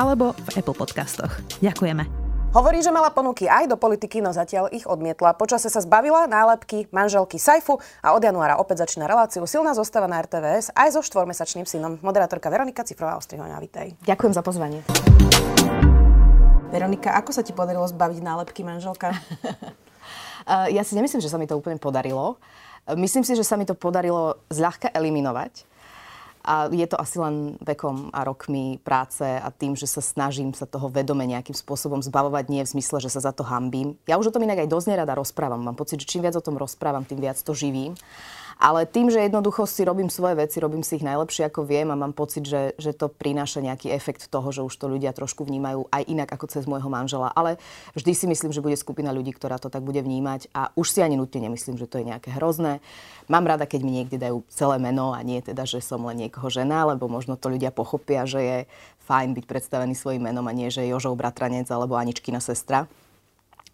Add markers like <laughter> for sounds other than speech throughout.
alebo v Apple Podcastoch. Ďakujeme. Hovorí, že mala ponuky aj do politiky, no zatiaľ ich odmietla. Počase sa zbavila nálepky manželky Saifu a od januára opäť začína reláciu Silná zostava na RTVS aj so štvormesačným synom. Moderátorka Veronika Cifrová Ostrihoňa, vítej. Ďakujem za pozvanie. Veronika, ako sa ti podarilo zbaviť nálepky manželka? <laughs> ja si nemyslím, že sa mi to úplne podarilo. Myslím si, že sa mi to podarilo zľahka eliminovať. A je to asi len vekom a rokmi práce a tým, že sa snažím sa toho vedome nejakým spôsobom zbavovať, nie v zmysle, že sa za to hambím. Ja už o tom inak aj dosť nerada rozprávam. Mám pocit, že čím viac o tom rozprávam, tým viac to živím. Ale tým, že jednoducho si robím svoje veci, robím si ich najlepšie ako viem a mám pocit, že, že to prináša nejaký efekt toho, že už to ľudia trošku vnímajú aj inak ako cez môjho manžela. Ale vždy si myslím, že bude skupina ľudí, ktorá to tak bude vnímať a už si ani nutne nemyslím, že to je nejaké hrozné. Mám rada, keď mi niekde dajú celé meno a nie teda, že som len niekoho žena, lebo možno to ľudia pochopia, že je fajn byť predstavený svojim menom a nie, že Jožov bratranec alebo Aničkina sestra.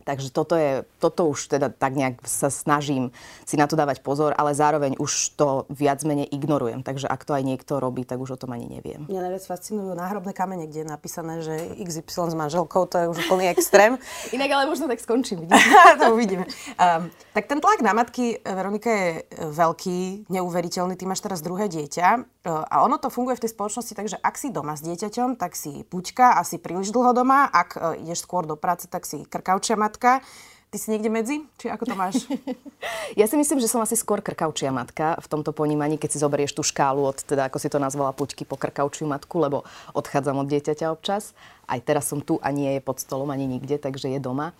Takže toto, je, toto už teda tak nejak sa snažím si na to dávať pozor, ale zároveň už to viac menej ignorujem. Takže ak to aj niekto robí, tak už o tom ani neviem. Mňa najviac fascinujú náhrobné kamene, kde je napísané, že XY s manželkou, to je už úplný extrém. <laughs> Inak ale možno tak skončím. <laughs> to uvidíme. Um, tak ten tlak na matky, Veronika, je veľký, neuveriteľný. Ty máš teraz druhé dieťa a ono to funguje v tej spoločnosti tak, že ak si doma s dieťaťom, tak si puťka, asi príliš dlho doma. Ak uh, ideš skôr do práce, tak si krkaučia matka. Ty si niekde medzi? Či ako to máš? <laughs> ja si myslím, že som asi skôr krkaučia matka v tomto ponímaní, keď si zoberieš tú škálu od, teda ako si to nazvala, puťky po krkaučiu matku, lebo odchádzam od dieťaťa občas. Aj teraz som tu a nie je pod stolom ani nikde, takže je doma.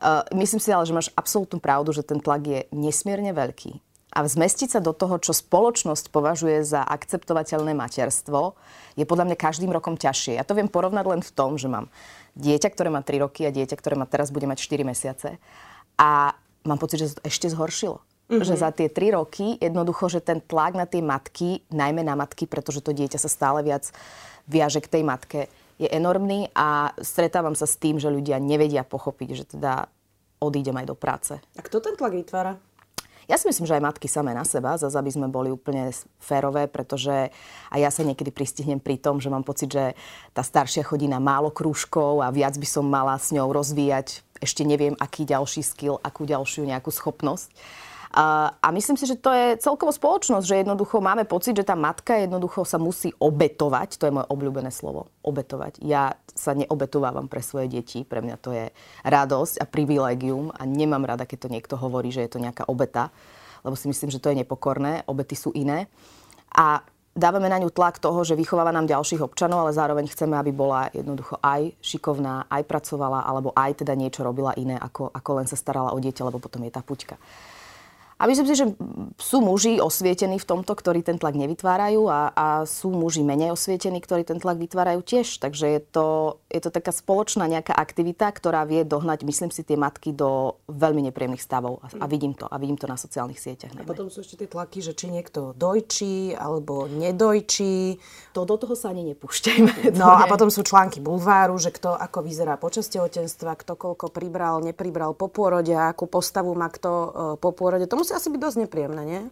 Uh, myslím si ale, že máš absolútnu pravdu, že ten tlak je nesmierne veľký. A zmestiť sa do toho, čo spoločnosť považuje za akceptovateľné materstvo, je podľa mňa každým rokom ťažšie. Ja to viem porovnať len v tom, že mám dieťa, ktoré má 3 roky a dieťa, ktoré má teraz bude mať 4 mesiace. A mám pocit, že to ešte zhoršilo. Mm-hmm. Že za tie 3 roky jednoducho, že ten tlak na tie matky, najmä na matky, pretože to dieťa sa stále viac viaže k tej matke, je enormný a stretávam sa s tým, že ľudia nevedia pochopiť, že teda odídem aj do práce. A kto ten tlak vytvára? Ja si myslím, že aj matky samé na seba, zase aby sme boli úplne férové, pretože aj ja sa niekedy pristihnem pri tom, že mám pocit, že tá staršia chodí na málo krúžkov a viac by som mala s ňou rozvíjať ešte neviem, aký ďalší skill, akú ďalšiu nejakú schopnosť. A, myslím si, že to je celkovo spoločnosť, že jednoducho máme pocit, že tá matka jednoducho sa musí obetovať. To je moje obľúbené slovo. Obetovať. Ja sa neobetovávam pre svoje deti. Pre mňa to je radosť a privilegium a nemám rada, keď to niekto hovorí, že je to nejaká obeta, lebo si myslím, že to je nepokorné. Obety sú iné. A dávame na ňu tlak toho, že vychováva nám ďalších občanov, ale zároveň chceme, aby bola jednoducho aj šikovná, aj pracovala, alebo aj teda niečo robila iné, ako, ako len sa starala o dieťa, lebo potom je tá puťka. A myslím si, že sú muži osvietení v tomto, ktorí ten tlak nevytvárajú a, a sú muži menej osvietení, ktorí ten tlak vytvárajú tiež. Takže je to, je to taká spoločná nejaká aktivita, ktorá vie dohnať, myslím si, tie matky do veľmi nepríjemných stavov. A, a vidím to. A vidím to na sociálnych sieťach. A potom sú ešte tie tlaky, že či niekto dojčí alebo nedojčí. To do toho sa ani nepúšťajme. <laughs> No a potom sú články bulváru, že kto ako vyzerá počas tehotenstva, kto koľko pribral, nepribral po pôrode, akú postavu má kto e, po pôrode. To musí asi byť dosť nepríjemné, nie?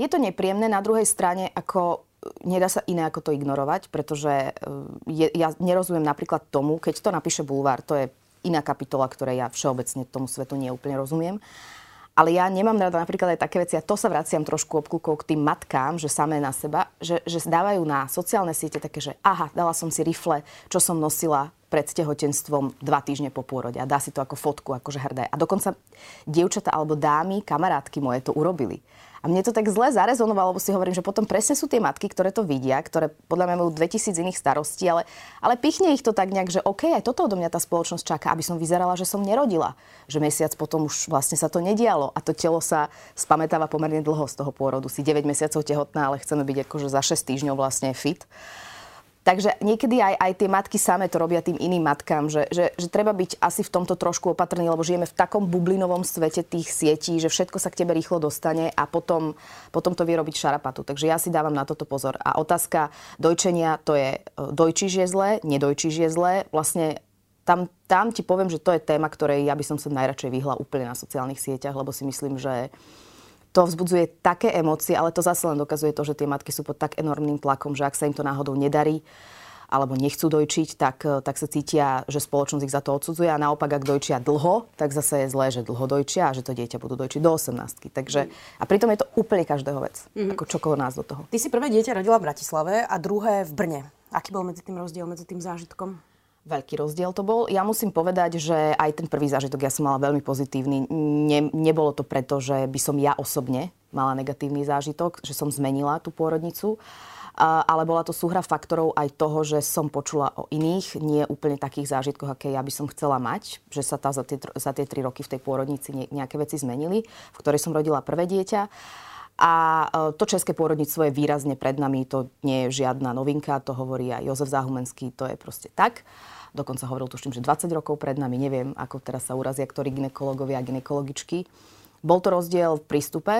Je to nepríjemné. Na druhej strane, ako nedá sa iné ako to ignorovať, pretože e, je, ja nerozumiem napríklad tomu, keď to napíše Bulvár, to je iná kapitola, ktorej ja všeobecne tomu svetu neúplne rozumiem. Ale ja nemám rada napríklad aj také veci, a to sa vraciam trošku obklukou k tým matkám, že samé na seba, že, že dávajú na sociálne siete také, že aha, dala som si rifle, čo som nosila pred tehotenstvom dva týždne po pôrode a dá si to ako fotku, akože hrdé. A dokonca dievčata alebo dámy, kamarátky moje to urobili. A mne to tak zle zarezonovalo, lebo si hovorím, že potom presne sú tie matky, ktoré to vidia, ktoré podľa mňa majú 2000 iných starostí, ale, ale pichne ich to tak nejak, že OK, aj toto odo mňa tá spoločnosť čaká, aby som vyzerala, že som nerodila. Že mesiac potom už vlastne sa to nedialo a to telo sa spamätáva pomerne dlho z toho pôrodu. Si 9 mesiacov tehotná, ale chceme byť akože za 6 týždňov vlastne fit. Takže niekedy aj, aj tie matky same to robia tým iným matkám, že, že, že treba byť asi v tomto trošku opatrný, lebo žijeme v takom bublinovom svete tých sietí, že všetko sa k tebe rýchlo dostane a potom, potom to vie robiť šarapatu. Takže ja si dávam na toto pozor. A otázka dojčenia, to je e, dojčíš je zle, nedojčíš je zle. Vlastne tam, tam ti poviem, že to je téma, ktorej ja by som sa najradšej vyhla úplne na sociálnych sieťach, lebo si myslím, že to vzbudzuje také emócie, ale to zase len dokazuje to, že tie matky sú pod tak enormným tlakom, že ak sa im to náhodou nedarí, alebo nechcú dojčiť, tak, tak sa cítia, že spoločnosť ich za to odsudzuje a naopak, ak dojčia dlho, tak zase je zlé, že dlho dojčia a že to dieťa budú dojčiť do 18. Takže, a pritom je to úplne každého vec, mm-hmm. ako čokoľvek nás do toho. Ty si prvé dieťa rodila v Bratislave a druhé v Brne. Aký bol medzi tým rozdiel, medzi tým zážitkom? Veľký rozdiel to bol. Ja musím povedať, že aj ten prvý zážitok ja som mala veľmi pozitívny. Ne, nebolo to preto, že by som ja osobne mala negatívny zážitok, že som zmenila tú pôrodnicu, ale bola to súhra faktorov aj toho, že som počula o iných, nie úplne takých zážitkoch, aké ja by som chcela mať, že sa tá za tie, za tie tri roky v tej pôrodnici nejaké veci zmenili, v ktorej som rodila prvé dieťa. A e, to české pôrodníctvo je výrazne pred nami, to nie je žiadna novinka, to hovorí aj Jozef Záhumenský, to je proste tak. Dokonca hovoril tuším, že 20 rokov pred nami, neviem, ako teraz sa urazia ktorí ginekológovia a ginekologičky. Bol to rozdiel v prístupe,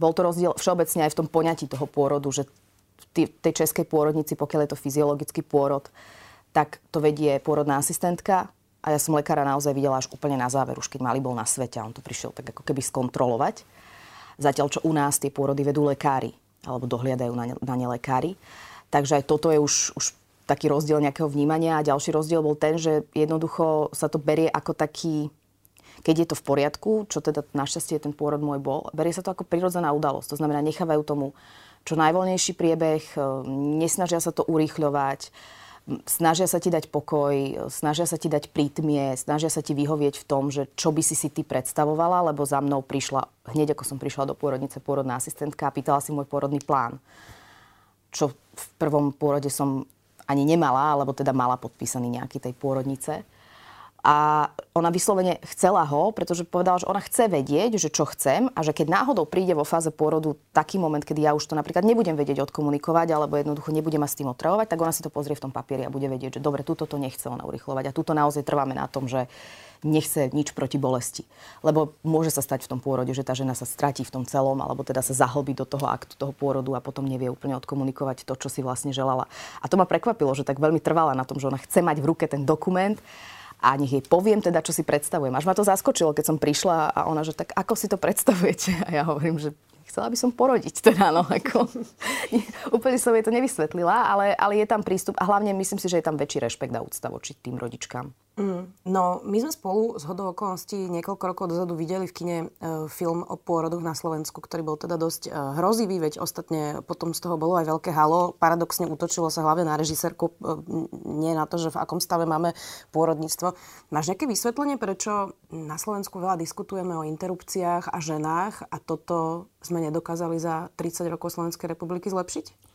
bol to rozdiel všeobecne aj v tom poňatí toho pôrodu, že v tej českej pôrodnici, pokiaľ je to fyziologický pôrod, tak to vedie pôrodná asistentka a ja som lekára naozaj videla až úplne na záver, už keď mali bol na svete a on to prišiel tak ako keby skontrolovať. Zatiaľ, čo u nás tie pôrody vedú lekári alebo dohliadajú na ne, na ne lekári. Takže aj toto je už, už taký rozdiel nejakého vnímania. A ďalší rozdiel bol ten, že jednoducho sa to berie ako taký, keď je to v poriadku, čo teda našťastie ten pôrod môj bol, berie sa to ako prirodzená udalosť. To znamená, nechávajú tomu čo najvoľnejší priebeh, e, nesnažia sa to urýchľovať, snažia sa ti dať pokoj, snažia sa ti dať prítmie, snažia sa ti vyhovieť v tom, že čo by si si ty predstavovala, lebo za mnou prišla, hneď ako som prišla do pôrodnice, pôrodná asistentka a pýtala si môj pôrodný plán. Čo v prvom pôrode som ani nemala, alebo teda mala podpísaný nejaký tej pôrodnice. A ona vyslovene chcela ho, pretože povedala, že ona chce vedieť, že čo chcem a že keď náhodou príde vo fáze pôrodu taký moment, kedy ja už to napríklad nebudem vedieť odkomunikovať alebo jednoducho nebudem ma s tým otravovať, tak ona si to pozrie v tom papieri a bude vedieť, že dobre, túto to nechce ona urychlovať. A túto naozaj trváme na tom, že nechce nič proti bolesti. Lebo môže sa stať v tom pôrode, že tá žena sa stratí v tom celom, alebo teda sa zahlbí do toho aktu toho pôrodu a potom nevie úplne odkomunikovať to, čo si vlastne želala. A to ma prekvapilo, že tak veľmi trvala na tom, že ona chce mať v ruke ten dokument a nech jej poviem teda, čo si predstavujem. Až ma to zaskočilo, keď som prišla a ona, že tak ako si to predstavujete? A ja hovorím, že chcela by som porodiť teda, no, ako, <laughs> úplne som jej to nevysvetlila, ale, ale je tam prístup a hlavne myslím si, že je tam väčší rešpekt a úcta voči tým rodičkám. Mm, no, my sme spolu z hodou okolností niekoľko rokov dozadu videli v kine e, film o pôrodoch na Slovensku, ktorý bol teda dosť e, hrozivý, veď ostatne potom z toho bolo aj veľké halo. Paradoxne útočilo sa hlavne na režisérku, e, nie na to, že v akom stave máme pôrodníctvo. Máš nejaké vysvetlenie, prečo na Slovensku veľa diskutujeme o interrupciách a ženách a toto sme nedokázali za 30 rokov Slovenskej republiky zlepšiť?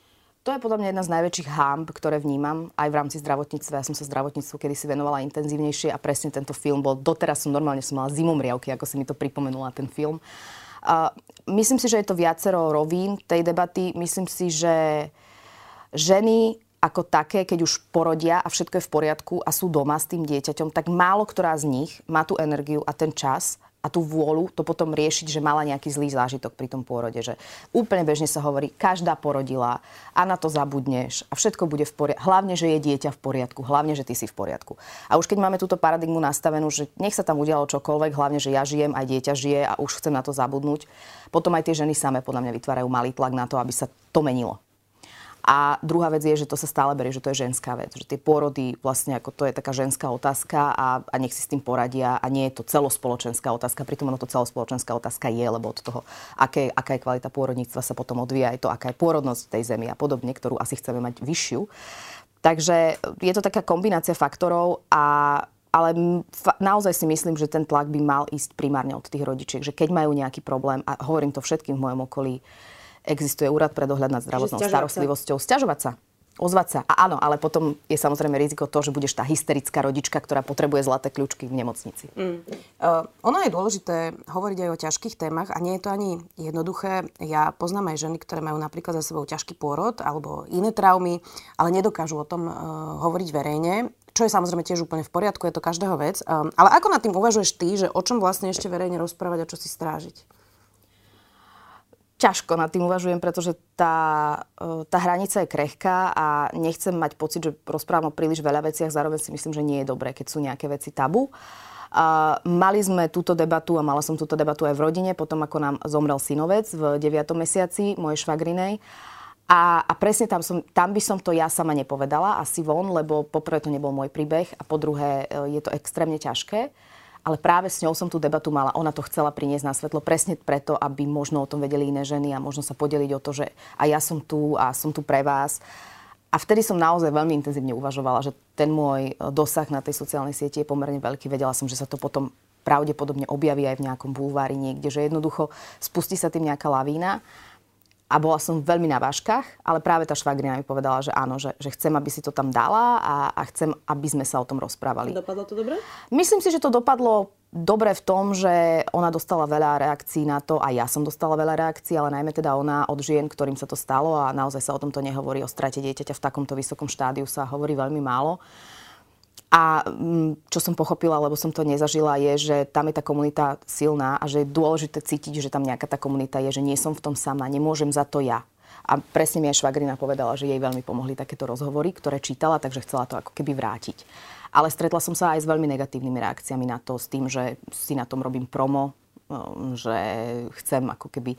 To je podľa mňa jedna z najväčších hámb, ktoré vnímam aj v rámci zdravotníctva. Ja som sa zdravotníctvu kedy si venovala intenzívnejšie a presne tento film bol, doteraz som normálne som mala zimomriavky, ako si mi to pripomenula ten film. Uh, myslím si, že je to viacero rovín tej debaty. Myslím si, že ženy ako také, keď už porodia a všetko je v poriadku a sú doma s tým dieťaťom, tak málo ktorá z nich má tú energiu a ten čas a tú vôľu to potom riešiť, že mala nejaký zlý zážitok pri tom pôrode. Že úplne bežne sa hovorí, každá porodila a na to zabudneš a všetko bude v poriadku. Hlavne, že je dieťa v poriadku, hlavne, že ty si v poriadku. A už keď máme túto paradigmu nastavenú, že nech sa tam udialo čokoľvek, hlavne, že ja žijem, aj dieťa žije a už chcem na to zabudnúť, potom aj tie ženy samé podľa mňa vytvárajú malý tlak na to, aby sa to menilo. A druhá vec je, že to sa stále berie, že to je ženská vec. Že tie pôrody vlastne ako to je taká ženská otázka a, a nech si s tým poradia a nie je to celospoločenská otázka. Pritom ono to celospoločenská otázka je, lebo od toho, aké, aká je kvalita pôrodníctva sa potom odvíja aj to, aká je pôrodnosť tej zemi a podobne, ktorú asi chceme mať vyššiu. Takže je to taká kombinácia faktorov a ale fa- naozaj si myslím, že ten tlak by mal ísť primárne od tých rodičiek, že keď majú nejaký problém, a hovorím to všetkým v mojom okolí, existuje úrad pre dohľad nad zdravotnou starostlivosťou. Sťažovať sa. ozvať sa. A áno, ale potom je samozrejme riziko to, že budeš tá hysterická rodička, ktorá potrebuje zlaté kľúčky v nemocnici. Mm. Uh, ono je dôležité hovoriť aj o ťažkých témach a nie je to ani jednoduché. Ja poznám aj ženy, ktoré majú napríklad za sebou ťažký pôrod alebo iné traumy, ale nedokážu o tom uh, hovoriť verejne čo je samozrejme tiež úplne v poriadku, je to každého vec. Um, ale ako nad tým uvažuješ ty, že o čom vlastne ešte verejne rozprávať a čo si strážiť? Ťažko nad tým uvažujem, pretože tá, e, tá hranica je krehká a nechcem mať pocit, že rozprávam o príliš veľa veciach, zároveň si myslím, že nie je dobré, keď sú nejaké veci tabu. A mali sme túto debatu a mala som túto debatu aj v rodine, potom ako nám zomrel synovec v 9. mesiaci mojej švagrinej. A, a presne tam, som, tam by som to ja sama nepovedala, asi von, lebo poprvé to nebol môj príbeh a po druhé e, je to extrémne ťažké ale práve s ňou som tú debatu mala. Ona to chcela priniesť na svetlo presne preto, aby možno o tom vedeli iné ženy a možno sa podeliť o to, že a ja som tu a som tu pre vás. A vtedy som naozaj veľmi intenzívne uvažovala, že ten môj dosah na tej sociálnej sieti je pomerne veľký. Vedela som, že sa to potom pravdepodobne objaví aj v nejakom bulvári niekde, že jednoducho spustí sa tým nejaká lavína a bola som veľmi na váškach, ale práve tá švagrina mi povedala, že áno, že, že chcem, aby si to tam dala a, a chcem, aby sme sa o tom rozprávali. Dopadlo to dobre? Myslím si, že to dopadlo dobre v tom, že ona dostala veľa reakcií na to a ja som dostala veľa reakcií, ale najmä teda ona od žien, ktorým sa to stalo a naozaj sa o tomto nehovorí, o strate dieťaťa v takomto vysokom štádiu sa hovorí veľmi málo. A mm, čo som pochopila, lebo som to nezažila, je, že tam je tá komunita silná a že je dôležité cítiť, že tam nejaká tá komunita je, že nie som v tom sama, nemôžem za to ja. A presne mi aj švagrina povedala, že jej veľmi pomohli takéto rozhovory, ktoré čítala, takže chcela to ako keby vrátiť. Ale stretla som sa aj s veľmi negatívnymi reakciami na to, s tým, že si na tom robím promo, že chcem ako keby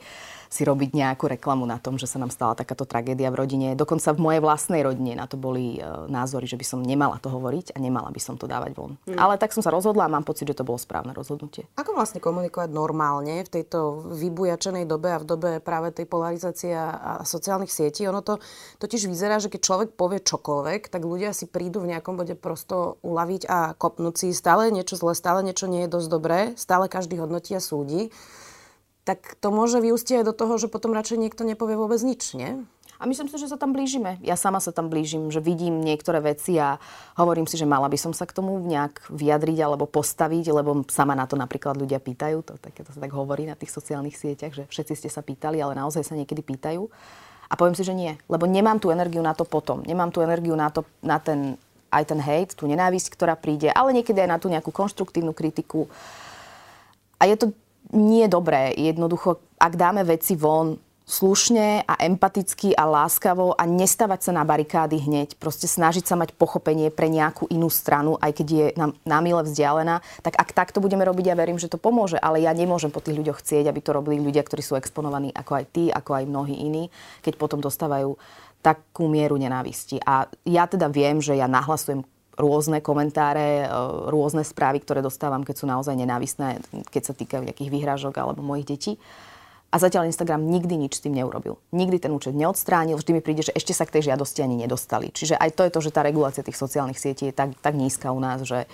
si robiť nejakú reklamu na tom, že sa nám stala takáto tragédia v rodine. Dokonca v mojej vlastnej rodine na to boli uh, názory, že by som nemala to hovoriť a nemala by som to dávať von. Hmm. Ale tak som sa rozhodla a mám pocit, že to bolo správne rozhodnutie. Ako vlastne komunikovať normálne v tejto vybujačenej dobe a v dobe práve tej polarizácie a, sociálnych sietí? Ono to totiž vyzerá, že keď človek povie čokoľvek, tak ľudia si prídu v nejakom bode prosto uľaviť a kopnúť si stále niečo zle, stále niečo nie je dosť dobré, stále každý hodnotí a sú súdi, tak to môže vyústiť aj do toho, že potom radšej niekto nepovie vôbec nič, nie? A myslím si, že sa tam blížime. Ja sama sa tam blížim, že vidím niektoré veci a hovorím si, že mala by som sa k tomu nejak vyjadriť alebo postaviť, lebo sama na to napríklad ľudia pýtajú. To, tak, to sa tak hovorí na tých sociálnych sieťach, že všetci ste sa pýtali, ale naozaj sa niekedy pýtajú. A poviem si, že nie, lebo nemám tú energiu na to potom. Nemám tú energiu na, to, na ten, aj ten hate, tú nenávisť, ktorá príde, ale niekedy aj na tú nejakú konštruktívnu kritiku. A je to nie dobré. Jednoducho, ak dáme veci von slušne a empaticky a láskavo a nestavať sa na barikády hneď, proste snažiť sa mať pochopenie pre nejakú inú stranu, aj keď je nám námile vzdialená, tak ak takto budeme robiť, ja verím, že to pomôže, ale ja nemôžem po tých ľuďoch chcieť, aby to robili ľudia, ktorí sú exponovaní ako aj ty, ako aj mnohí iní, keď potom dostávajú takú mieru nenávisti. A ja teda viem, že ja nahlasujem rôzne komentáre, e, rôzne správy, ktoré dostávam, keď sú naozaj nenávisné, keď sa týkajú nejakých výhražok alebo mojich detí. A zatiaľ Instagram nikdy nič s tým neurobil. Nikdy ten účet neodstránil, vždy mi príde, že ešte sa k tej žiadosti ani nedostali. Čiže aj to je to, že tá regulácia tých sociálnych sietí je tak, tak nízka u nás, že,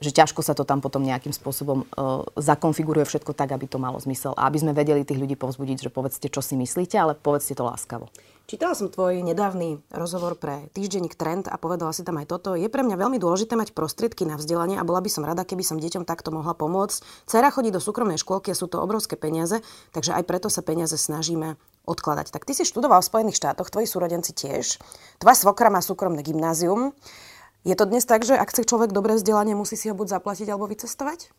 že ťažko sa to tam potom nejakým spôsobom uh, zakonfiguruje všetko tak, aby to malo zmysel. A aby sme vedeli tých ľudí povzbudiť, že povedzte, čo si myslíte, ale povedzte to láskavo. Čítala som tvoj nedávny rozhovor pre týždenník Trend a povedala si tam aj toto. Je pre mňa veľmi dôležité mať prostriedky na vzdelanie a bola by som rada, keby som deťom takto mohla pomôcť. Cera chodí do súkromnej škôlky a sú to obrovské peniaze, takže aj preto sa peniaze snažíme odkladať. Tak ty si študoval v Spojených štátoch, tvoji súrodenci tiež. Tvoja svokra má súkromné gymnázium. Je to dnes tak, že ak chce človek dobré vzdelanie, musí si ho buď zaplatiť alebo vycestovať?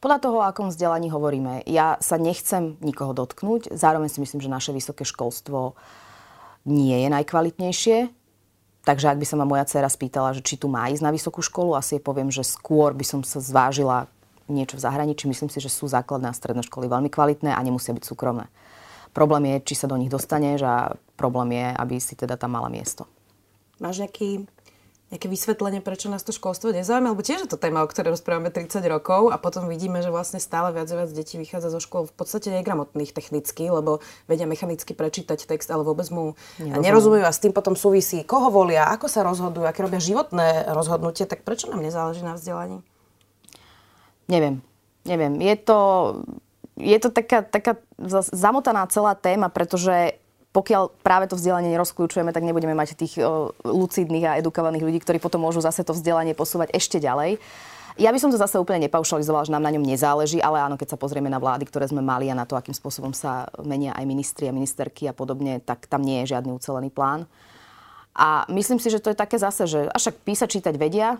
Podľa toho, o akom vzdelaní hovoríme, ja sa nechcem nikoho dotknúť, zároveň si myslím, že naše vysoké školstvo nie je najkvalitnejšie. Takže ak by sa ma moja dcera spýtala, že či tu má ísť na vysokú školu, asi jej poviem, že skôr by som sa zvážila niečo v zahraničí. Myslím si, že sú základné a stredné školy veľmi kvalitné a nemusia byť súkromné. Problém je, či sa do nich dostaneš a problém je, aby si teda tam mala miesto. Máš nejaký nejaké vysvetlenie, prečo nás to školstvo nezaujíma, lebo tiež je to téma, o ktorej rozprávame 30 rokov a potom vidíme, že vlastne stále viac a viac detí vychádza zo škôl v podstate negramotných technicky, lebo vedia mechanicky prečítať text, ale vôbec mu Nerozumiem. nerozumejú a s tým potom súvisí, koho volia, ako sa rozhodujú, aké robia životné rozhodnutie, tak prečo nám nezáleží na vzdelaní? Neviem. Neviem. Je to, je to taká, taká zamotaná celá téma, pretože pokiaľ práve to vzdelanie nerozklúčujeme, tak nebudeme mať tých lucidných a edukovaných ľudí, ktorí potom môžu zase to vzdelanie posúvať ešte ďalej. Ja by som to zase úplne nepaušalizovala, že nám na ňom nezáleží, ale áno, keď sa pozrieme na vlády, ktoré sme mali a na to, akým spôsobom sa menia aj ministri a ministerky a podobne, tak tam nie je žiadny ucelený plán. A myslím si, že to je také zase, že až však písať, čítať vedia,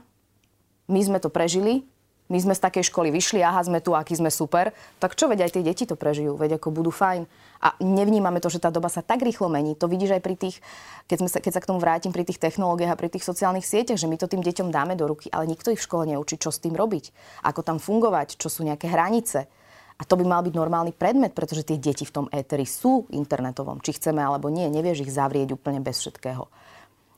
my sme to prežili, my sme z takej školy vyšli, aha, sme tu, aký sme super, tak čo veď aj tie deti to prežijú, veď ako budú fajn. A nevnímame to, že tá doba sa tak rýchlo mení. To vidíš aj pri tých, keď, sme sa, keď sa k tomu vrátim, pri tých technológiách a pri tých sociálnych sieťach, že my to tým deťom dáme do ruky, ale nikto ich v škole neučí, čo s tým robiť, ako tam fungovať, čo sú nejaké hranice. A to by mal byť normálny predmet, pretože tie deti v tom éteri sú internetovom, či chceme alebo nie. Nevieš ich zavrieť úplne bez všetkého.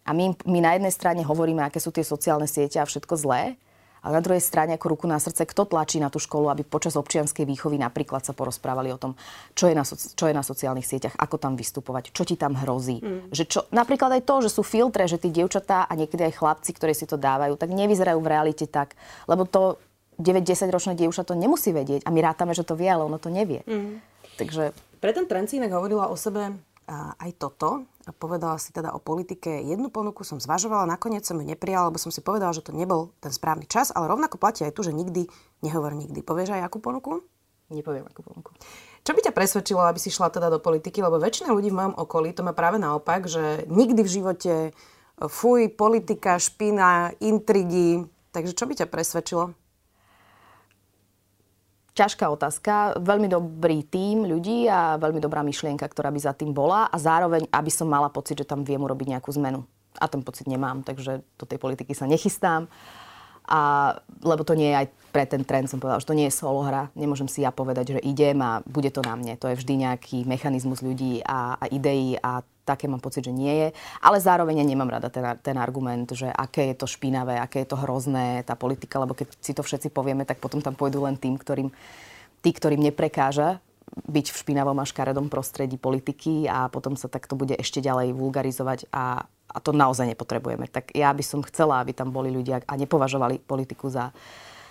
A my, my na jednej strane hovoríme, aké sú tie sociálne siete a všetko zlé, ale na druhej strane, ako ruku na srdce, kto tlačí na tú školu, aby počas občianskej výchovy napríklad sa porozprávali o tom, čo je na, čo je na sociálnych sieťach, ako tam vystupovať, čo ti tam hrozí. Mm. Že čo, napríklad aj to, že sú filtre, že tí dievčatá a niekedy aj chlapci, ktorí si to dávajú, tak nevyzerajú v realite tak. Lebo to 9-10 ročné dievča to nemusí vedieť. A my rátame, že to vie, ale ono to nevie. Mm. Takže... Pre ten trend si inak hovorila o sebe aj toto. Povedala si teda o politike. Jednu ponuku som zvažovala, nakoniec som ju neprijala, lebo som si povedala, že to nebol ten správny čas, ale rovnako platí aj tu, že nikdy nehovor nikdy. Povieš aj akú ponuku? Nepoviem akú ponuku. Čo by ťa presvedčilo, aby si šla teda do politiky? Lebo väčšina ľudí v mojom okolí to má práve naopak, že nikdy v živote fuj, politika, špina, intrigy. Takže čo by ťa presvedčilo? Ťažká otázka. Veľmi dobrý tím ľudí a veľmi dobrá myšlienka, ktorá by za tým bola a zároveň, aby som mala pocit, že tam viem urobiť nejakú zmenu. A ten pocit nemám, takže do tej politiky sa nechystám. A, lebo to nie je aj pre ten trend, som povedala, že to nie je solo hra. Nemôžem si ja povedať, že idem a bude to na mne. To je vždy nejaký mechanizmus ľudí a, a ideí a také mám pocit, že nie je. Ale zároveň ja nemám rada ten, ten argument, že aké je to špinavé, aké je to hrozné, tá politika, lebo keď si to všetci povieme, tak potom tam pôjdu len tým, ktorým, tí, ktorým neprekáža byť v špinavom a škaredom prostredí politiky a potom sa takto bude ešte ďalej vulgarizovať a, a to naozaj nepotrebujeme. Tak ja by som chcela, aby tam boli ľudia a nepovažovali politiku za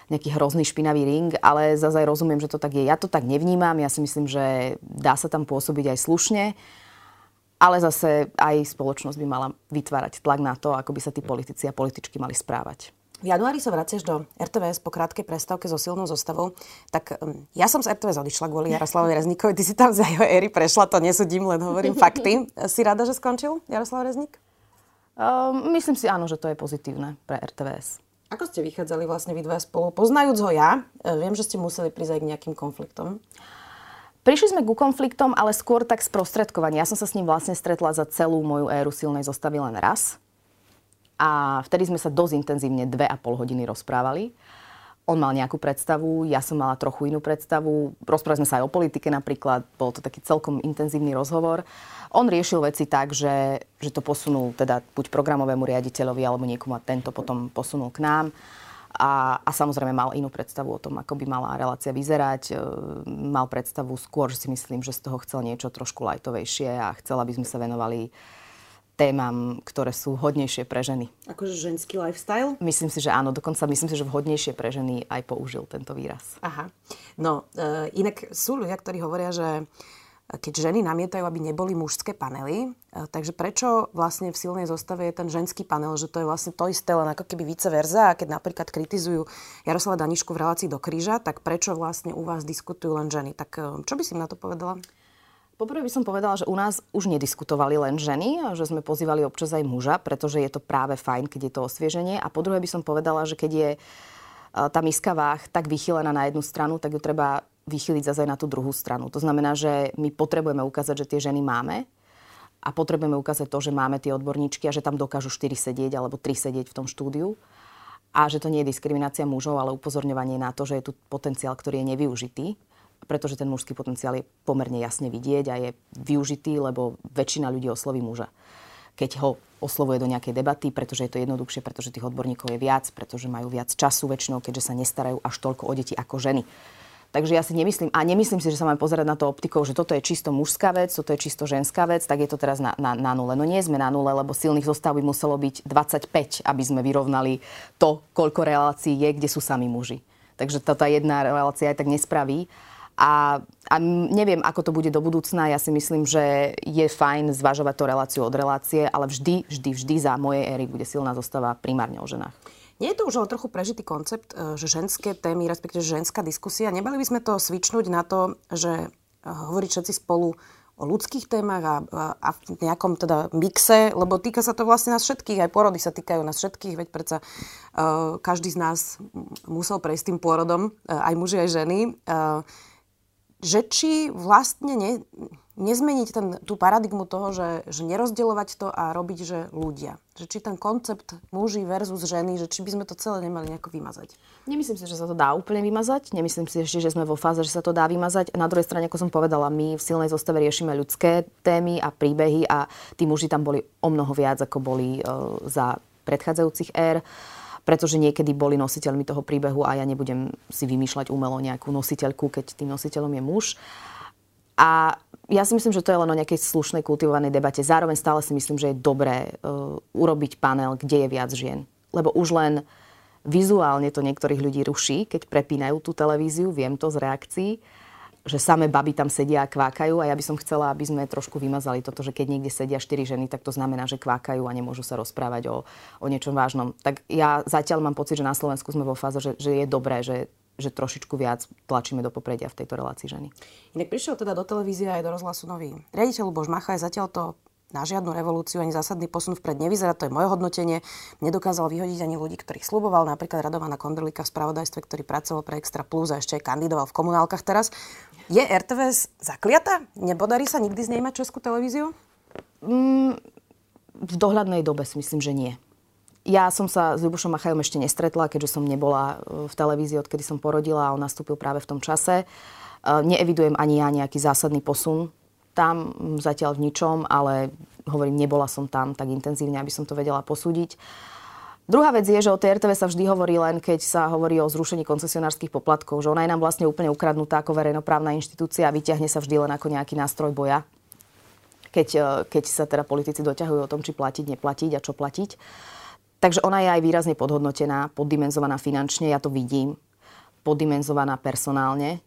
nejaký hrozný špinavý ring, ale zase aj rozumiem, že to tak je. Ja to tak nevnímam, ja si myslím, že dá sa tam pôsobiť aj slušne ale zase aj spoločnosť by mala vytvárať tlak na to, ako by sa tí politici a političky mali správať. V januári sa vraciaš do RTVS po krátkej prestávke so silnou zostavou. Tak um, ja som z RTVS odišla kvôli <laughs> Jaroslavovi Reznikovi. Ty si tam za jeho éry prešla, to nesudím, len hovorím fakty. Si rada, že skončil Jaroslav Reznik? Um, myslím si áno, že to je pozitívne pre RTVS. Ako ste vychádzali vlastne vy dva spolu? Poznajúc ho ja, e, viem, že ste museli prísť aj k nejakým konfliktom. Prišli sme ku konfliktom, ale skôr tak sprostredkovanie. Ja som sa s ním vlastne stretla za celú moju éru silnej zostavy len raz. A vtedy sme sa dosť intenzívne dve a pol hodiny rozprávali. On mal nejakú predstavu, ja som mala trochu inú predstavu. Rozprávali sme sa aj o politike napríklad, bol to taký celkom intenzívny rozhovor. On riešil veci tak, že, že to posunul teda buď programovému riaditeľovi alebo niekomu a tento potom posunul k nám a, a samozrejme mal inú predstavu o tom, ako by mala relácia vyzerať. E, mal predstavu skôr, že si myslím, že z toho chcel niečo trošku lajtovejšie a chcel, aby sme sa venovali témam, ktoré sú hodnejšie pre ženy. Akože ženský lifestyle? Myslím si, že áno. Dokonca myslím si, že vhodnejšie pre ženy aj použil tento výraz. Aha. No, e, inak sú ľudia, ktorí hovoria, že keď ženy namietajú, aby neboli mužské panely. E, takže prečo vlastne v silnej zostave je ten ženský panel, že to je vlastne to isté, len ako keby vice verza. A keď napríklad kritizujú Jaroslava Danišku v relácii do kríža, tak prečo vlastne u vás diskutujú len ženy? Tak e, čo by si na to povedala? Poprvé by som povedala, že u nás už nediskutovali len ženy že sme pozývali občas aj muža, pretože je to práve fajn, keď je to osvieženie. A po druhé by som povedala, že keď je e, tá miska váh tak vychylená na jednu stranu, tak ju treba vychyliť zase na tú druhú stranu. To znamená, že my potrebujeme ukázať, že tie ženy máme a potrebujeme ukázať to, že máme tie odborníčky a že tam dokážu 4 sedieť alebo 3 sedieť v tom štúdiu a že to nie je diskriminácia mužov, ale upozorňovanie na to, že je tu potenciál, ktorý je nevyužitý, pretože ten mužský potenciál je pomerne jasne vidieť a je využitý, lebo väčšina ľudí osloví muža. Keď ho oslovuje do nejakej debaty, pretože je to jednoduchšie, pretože tých odborníkov je viac, pretože majú viac času väčšinou, keďže sa nestarajú až toľko o deti ako ženy. Takže ja si nemyslím, a nemyslím si, že sa máme pozerať na to optikou, že toto je čisto mužská vec, toto je čisto ženská vec, tak je to teraz na, na, na nule. No nie sme na nule, lebo silných zostav by muselo byť 25, aby sme vyrovnali to, koľko relácií je, kde sú sami muži. Takže táto jedna relácia aj tak nespraví. A, a neviem, ako to bude do budúcna. Ja si myslím, že je fajn zvažovať to reláciu od relácie, ale vždy, vždy, vždy za mojej éry bude silná zostava primárne o ženách. Nie je to už ale trochu prežitý koncept, e, že ženské témy, respektíve ženská diskusia, nebali by sme to svičnúť na to, že e, hovoriť všetci spolu o ľudských témach a, a, a v nejakom teda mixe, lebo týka sa to vlastne nás všetkých, aj porody sa týkajú nás všetkých, veď predsa uh, každý z nás musel prejsť tým pôrodom, uh, aj muži, aj ženy. Uh, že či vlastne ne, nezmeniť ten, tú paradigmu toho, že, že nerozdielovať to a robiť, že ľudia. Že či ten koncept muži versus ženy, že či by sme to celé nemali nejako vymazať. Nemyslím si, že sa to dá úplne vymazať. Nemyslím si ešte, že sme vo fáze, že sa to dá vymazať. Na druhej strane, ako som povedala, my v silnej zostave riešime ľudské témy a príbehy a tí muži tam boli o mnoho viac, ako boli uh, za predchádzajúcich ér pretože niekedy boli nositeľmi toho príbehu a ja nebudem si vymýšľať umelo nejakú nositeľku, keď tým nositeľom je muž. A ja si myslím, že to je len o nejakej slušnej, kultivovanej debate. Zároveň stále si myslím, že je dobré uh, urobiť panel, kde je viac žien. Lebo už len vizuálne to niektorých ľudí ruší, keď prepínajú tú televíziu, viem to z reakcií že samé baby tam sedia a kvákajú a ja by som chcela, aby sme trošku vymazali toto, že keď niekde sedia štyri ženy, tak to znamená, že kvákajú a nemôžu sa rozprávať o, o niečom vážnom. Tak ja zatiaľ mám pocit, že na Slovensku sme vo fáze, že, že je dobré, že že trošičku viac tlačíme do popredia v tejto relácii ženy. Inak prišiel teda do televízie aj do rozhlasu nový riaditeľ Bož Macha je zatiaľ to na žiadnu revolúciu ani zásadný posun vpred nevyzerá, to je moje hodnotenie. Nedokázal vyhodiť ani ľudí, ktorých sluboval, napríklad Radovana Kondrlíka v spravodajstve, ktorý pracoval pre Extra Plus a ešte aj kandidoval v komunálkach teraz. Je RTVS zakliata? Nepodarí sa nikdy z nej českú televíziu? Mm, v dohľadnej dobe si myslím, že nie. Ja som sa s Ľubošom Machajom ešte nestretla, keďže som nebola e, v televízii, odkedy som porodila a on nastúpil práve v tom čase. E, neevidujem ani ja nejaký zásadný posun tam zatiaľ v ničom, ale hovorím, nebola som tam tak intenzívne, aby som to vedela posúdiť. Druhá vec je, že o TRTV sa vždy hovorí len, keď sa hovorí o zrušení koncesionárskych poplatkov, že ona je nám vlastne úplne ukradnutá ako verejnoprávna inštitúcia a vyťahne sa vždy len ako nejaký nástroj boja, keď, e, keď sa teda politici doťahujú o tom, či platiť, neplatiť a čo platiť. Takže ona je aj výrazne podhodnotená, poddimenzovaná finančne, ja to vidím, poddimenzovaná personálne.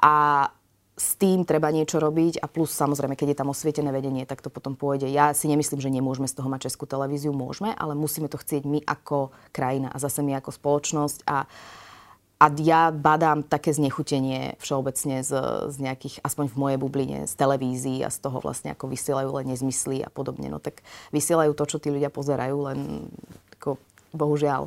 A s tým treba niečo robiť a plus samozrejme, keď je tam osvietené vedenie, tak to potom pôjde. Ja si nemyslím, že nemôžeme z toho mať českú televíziu, môžeme, ale musíme to chcieť my ako krajina a zase my ako spoločnosť a a ja badám také znechutenie všeobecne z, z nejakých, aspoň v mojej bubline, z televízií a z toho vlastne ako vysielajú len nezmysly a podobne. No tak vysielajú to, čo tí ľudia pozerajú, len ako, bohužiaľ.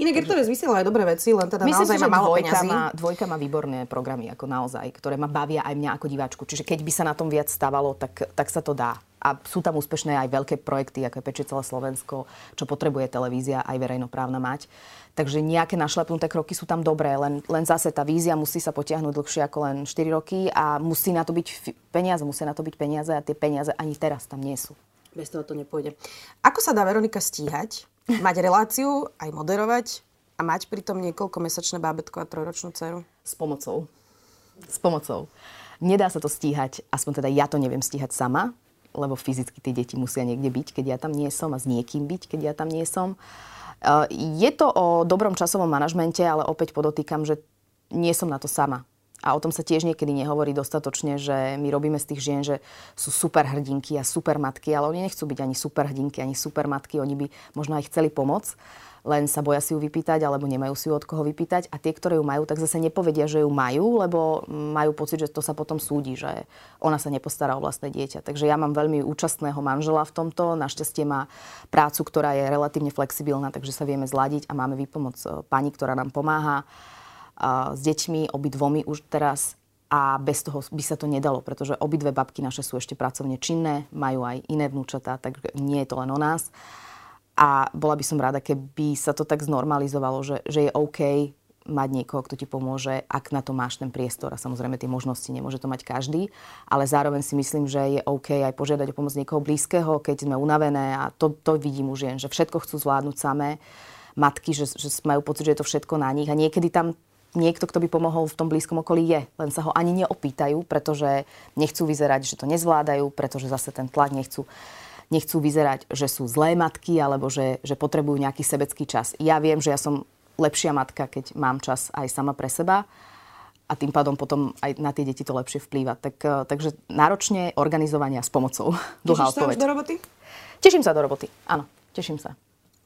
Inak RTVS vysiela aj dobré veci, len teda Myslím naozaj si, má málo dvojka má, dvojka má výborné programy, ako naozaj, ktoré ma bavia aj mňa ako diváčku. Čiže keď by sa na tom viac stávalo, tak, tak sa to dá. A sú tam úspešné aj veľké projekty, ako je Peče celé Slovensko, čo potrebuje televízia aj verejnoprávna mať. Takže nejaké našlepnuté kroky sú tam dobré, len, len zase tá vízia musí sa potiahnuť dlhšie ako len 4 roky a musí na to byť peniaze, musia na to byť peniaze a tie peniaze ani teraz tam nie sú. Bez toho to nepôjde. Ako sa dá Veronika stíhať mať reláciu, aj moderovať a mať pritom niekoľko mesačné bábetko a trojročnú dceru? S pomocou. S pomocou. Nedá sa to stíhať, aspoň teda ja to neviem stíhať sama, lebo fyzicky tie deti musia niekde byť, keď ja tam nie som a s niekým byť, keď ja tam nie som. Uh, je to o dobrom časovom manažmente, ale opäť podotýkam, že nie som na to sama. A o tom sa tiež niekedy nehovorí dostatočne, že my robíme z tých žien, že sú super hrdinky a super matky, ale oni nechcú byť ani super hrdinky, ani super matky, oni by možno aj chceli pomôcť, len sa boja si ju vypýtať alebo nemajú si ju od koho vypýtať. A tie, ktoré ju majú, tak zase nepovedia, že ju majú, lebo majú pocit, že to sa potom súdi, že ona sa nepostará o vlastné dieťa. Takže ja mám veľmi účastného manžela v tomto. Našťastie má prácu, ktorá je relatívne flexibilná, takže sa vieme zladiť a máme výpomoc e, pani, ktorá nám pomáha s deťmi, obidvomi už teraz a bez toho by sa to nedalo, pretože obidve babky naše sú ešte pracovne činné, majú aj iné vnúčatá, tak nie je to len o nás. A bola by som rada, keby sa to tak znormalizovalo, že, že je OK mať niekoho, kto ti pomôže, ak na to máš ten priestor. A samozrejme tie možnosti nemôže to mať každý, ale zároveň si myslím, že je OK aj požiadať o pomoc niekoho blízkeho, keď sme unavené a to, to vidím už jen, že všetko chcú zvládnuť samé matky, že, že majú pocit, že je to všetko na nich a niekedy tam niekto, kto by pomohol v tom blízkom okolí je. Len sa ho ani neopýtajú, pretože nechcú vyzerať, že to nezvládajú, pretože zase ten tlak nechcú nechcú vyzerať, že sú zlé matky alebo že, že potrebujú nejaký sebecký čas. Ja viem, že ja som lepšia matka, keď mám čas aj sama pre seba a tým pádom potom aj na tie deti to lepšie vplýva. Tak, uh, takže náročne organizovania s pomocou. <laughs> Dlhá odpoveď. sa do roboty? Teším sa do roboty, áno, teším sa.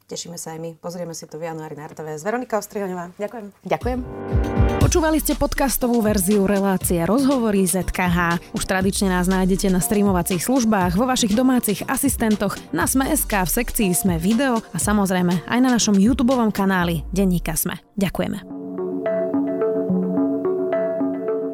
Tešíme sa aj my. Pozrieme si to v januári na RTVS. Veronika Ostrihoňová, ďakujem. Ďakujem. Počúvali ste podcastovú verziu relácie Rozhovory ZKH. Už tradične nás nájdete na streamovacích službách, vo vašich domácich asistentoch, na Sme.sk, v sekcii Sme video a samozrejme aj na našom YouTube kanáli Denníka Sme. Ďakujeme.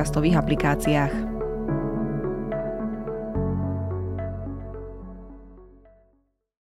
podcastových aplikáciách.